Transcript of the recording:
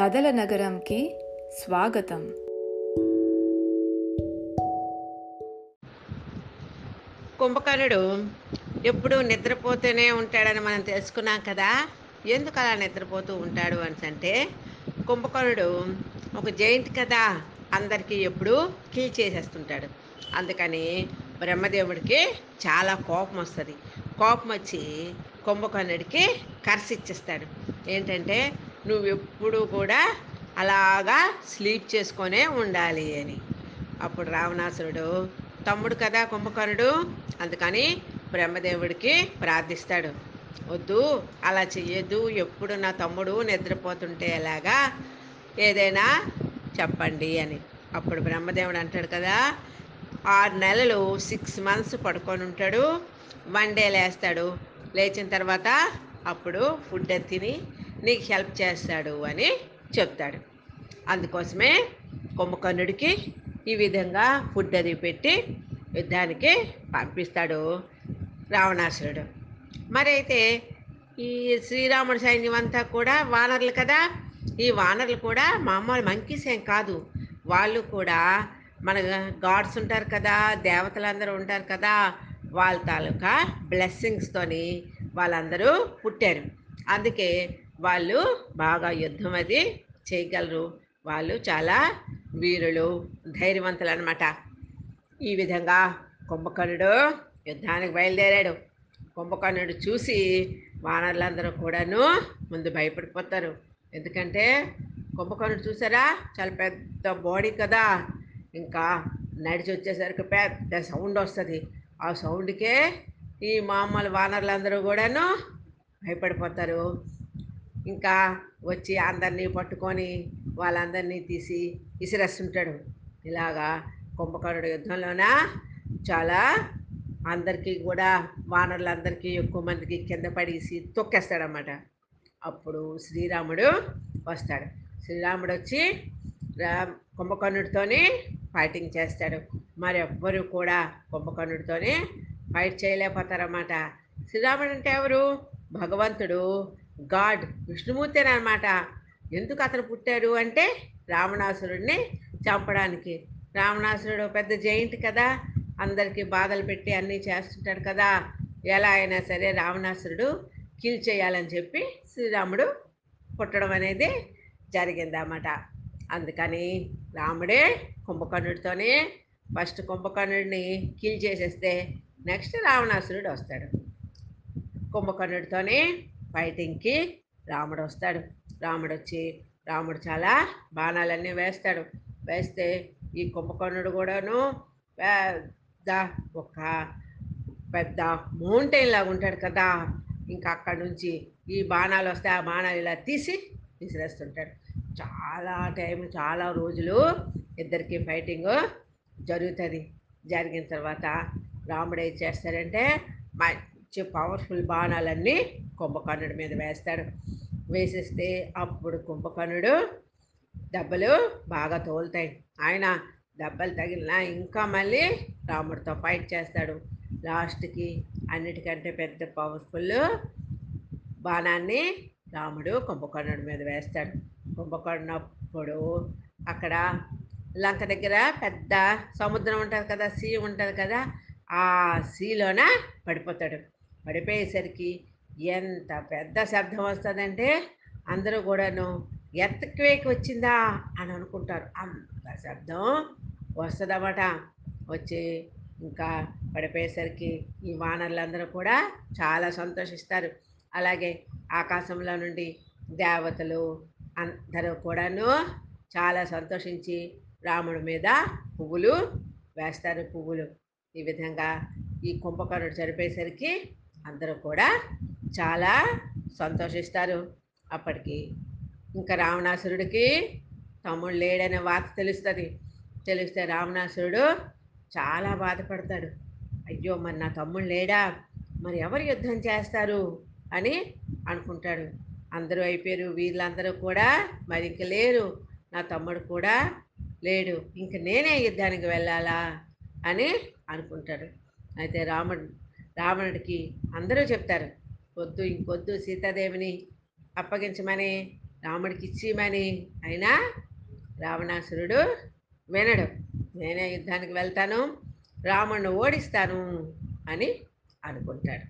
కథల నగరంకి స్వాగతం. కుంభకర్ణుడు ఎప్పుడు నిద్రపోతూనే ఉంటాడని మనం తెలుసుకున్నాం కదా. ఎందుకు అలా నిద్రపోతూ ఉంటాడు అని అంటే కుంభకర్ణుడు ఒక జైంట్ కదా అందరికీ ఎప్పుడూ కీల్ చేసేస్తుంటాడు. అందుకని బ్రహ్మదేవుడికి చాలా కోపం వస్తుంది. కోపం వచ్చి కుంభకర్ణుడికి కర్స్ ఇచ్చేస్తాడు. ఏంటంటే నువ్వు కూడా అలాగా స్లీప్ చేసుకొనే ఉండాలి అని. అప్పుడు రావణాసురుడు తమ్ముడు కదా కుంభకర్ణుడు అందుకని బ్రహ్మదేవుడికి ప్రార్థిస్తాడు. వద్దు అలా చెయ్యొద్దు ఎప్పుడు నా తమ్ముడు నిద్రపోతుంటే ఎలాగా? ఏదైనా చెప్పండి అని. అప్పుడు బ్రహ్మదేవుడు అంటాడు కదా ఆరు నెలలు సిక్స్ మంత్స్ పడుకొని ఉంటాడు వన్ డే లేస్తాడు. లేచిన తర్వాత అప్పుడు ఫుడ్ తిని నీకు హెల్ప్ చేస్తాడు అని చెప్తాడు. అందుకోసమే కుంభకర్ణుడికి ఈ విధంగా ఫుడ్ అది పెట్టి యుద్ధానికి పంపిస్తాడు రావణాసురుడు. మరి అయితే ఈ శ్రీరాముడి సైన్యం అంతా కూడా వానరులు కదా? ఈ వానరులు కూడా మామూలు మంకీస్ ఏం కాదు. వాళ్ళు కూడా మన గాడ్స్ ఉంటారు కదా దేవతలందరూ ఉంటారు కదా వాళ్ళ తాలూకా బ్లెస్సింగ్స్తోని వాళ్ళందరూ పుట్టారు. అందుకే వాళ్ళు బాగా యుద్ధం అది చేయగలరు. వాళ్ళు చాలా వీరులు ధైర్యవంతులు అనమాట ఈ విధంగా కుంభకర్ణుడు యుద్ధానికి బయలుదేరాడు. కుంభకర్ణుడు చూసి వానరులందరూ కూడాను ముందు భయపడిపోతారు. ఎందుకంటే కుంభకర్ణుడు చూసారా? చాలా పెద్ద బాడీ కదా. ఇంకా నడిచి వచ్చేసరికి పెద్ద సౌండ్ వస్తుంది. ఆ సౌండ్కే ఈ మామూలు వానరులందరూ కూడాను భయపడిపోతారు. ఇంకా వచ్చి అందరినీ పట్టుకొని వాళ్ళందరినీ తీసి విసిరేస్తుంటాడు ఇలాగా కుంభకర్ణుడు యుద్ధంలోన చాలా అందరికీ కూడా వానరులందరికీ ఎక్కువ మందికి కింద పడేసి తొక్కేస్తాడనమాట అప్పుడు శ్రీరాముడు వస్తాడు. శ్రీరాముడు వచ్చి రా కుంభకర్ణుడితోని ఫైటింగ్ చేస్తాడు. మరి ఎవ్వరు కూడా కుంభకర్ణుడితోని ఫైట్ చేయలేకపోతారన్నమాట. శ్రీరాముడు అంటే ఎవరు? భగవంతుడు. గాడ్ విష్ణుమూర్తి అనమాట ఎందుకు అతను పుట్టాడు అంటే రావణాసురుడిని చంపడానికి. రావణాసురుడు పెద్ద జైంట్ కదా. అందరికీ బాధలు పెట్టి అన్నీ చేస్తుంటాడు కదా. ఎలా అయినా సరే రావణాసురుడు కిల్ చేయాలని చెప్పి శ్రీరాముడు పుట్టడం అనేది జరిగిందన్నమాట. అందుకని రాముడే కుంభకర్ణుడితోనే ఫస్ట్ కుంభకర్ణుడిని కిల్ చేసేస్తే నెక్స్ట్ రావణాసురుడు వస్తాడు. కుంభకర్ణుడితోనే ఫైటింగ్కి రాముడు వస్తాడు రాముడు వచ్చి రాముడు చాలా బాణాలన్నీ వేస్తాడు. వేస్తే ఈ కుంభకర్ణుడు కూడాను పెద్ద ఒక పెద్ద మౌంటైన్ లాగా ఉంటాడు కదా! ఇంకా అక్కడి నుంచి ఈ బాణాలు వస్తే ఆ బాణాలు ఇలా తీసి విసిరేస్తుంటాడు. చాలా టైం చాలా రోజులు ఇద్దరికి ఫైటింగ్ జరుగుతుంది. జరిగిన తర్వాత రాముడు ఏం చేస్తాడంటే మంచి పవర్ఫుల్ బాణాలన్నీ కుంభకర్ణుడి మీద వేస్తాడు. వేసేస్తే అప్పుడు కుంభకర్ణుడు దెబ్బలు బాగా తోలుతాయి. ఆయన దెబ్బలు తగిలినా ఇంకా మళ్ళీ రాముడితో ఫైట్ చేస్తాడు. లాస్ట్కి అన్నిటికంటే పెద్ద పవర్ఫుల్ బాణాన్ని రాముడు కుంభకర్ణుడి మీద వేస్తాడు. కుంభకర్ణప్పుడు అక్కడ లంక దగ్గర పెద్ద సముద్రం ఉంటుంది కదా సీ ఉంటుంది కదా ఆ సీలోన పడిపోతాడు. పడిపోయేసరికి ఎంత పెద్ద శబ్దం వస్తుందంటే అందరూ కూడాను ఎత్తక్వేక్ వచ్చిందా? అని అనుకుంటారు. అంత శబ్దం వస్తుందన్నమాట. వచ్చి ఇంకా పడిపోయేసరికి ఈ వానరులందరూ కూడా చాలా సంతోషిస్తారు. అలాగే ఆకాశంలో నుండి దేవతలు అందరూ కూడాను చాలా సంతోషించి రాముడి మీద పువ్వులు వేస్తారు. పువ్వులు ఈ విధంగా ఈ కుంభకర్ణుడు చనిపోయేసరికి అందరూ కూడా చాలా సంతోషిస్తారు. అప్పటికి ఇంకా రావణాసురుడికి తమ్ముడు లేడనే వార్త తెలుస్తుంది. తెలిస్తే రావణాసురుడు చాలా బాధపడతాడు. అయ్యో మరి నా తమ్ముడు లేడా? మరి ఎవరు యుద్ధం చేస్తారు? అని అనుకుంటాడు. అందరూ అయిపోయారు. వీళ్ళందరూ కూడా మరి ఇంక లేరు. నా తమ్ముడు కూడా లేడు. ఇంక నేనే యుద్ధానికి వెళ్ళాలా? అని అనుకుంటాడు. అయితే రాముడు రావణుడికి అందరూ చెప్తారు వద్దు ఇంకొద్దు సీతాదేవిని అప్పగించమని రాముడికి ఇచ్చిమని అయినా రావణాసురుడు వినడు. నేనే యుద్ధానికి వెళ్తాను రాముడిని ఓడిస్తాను అని అనుకుంటాడు.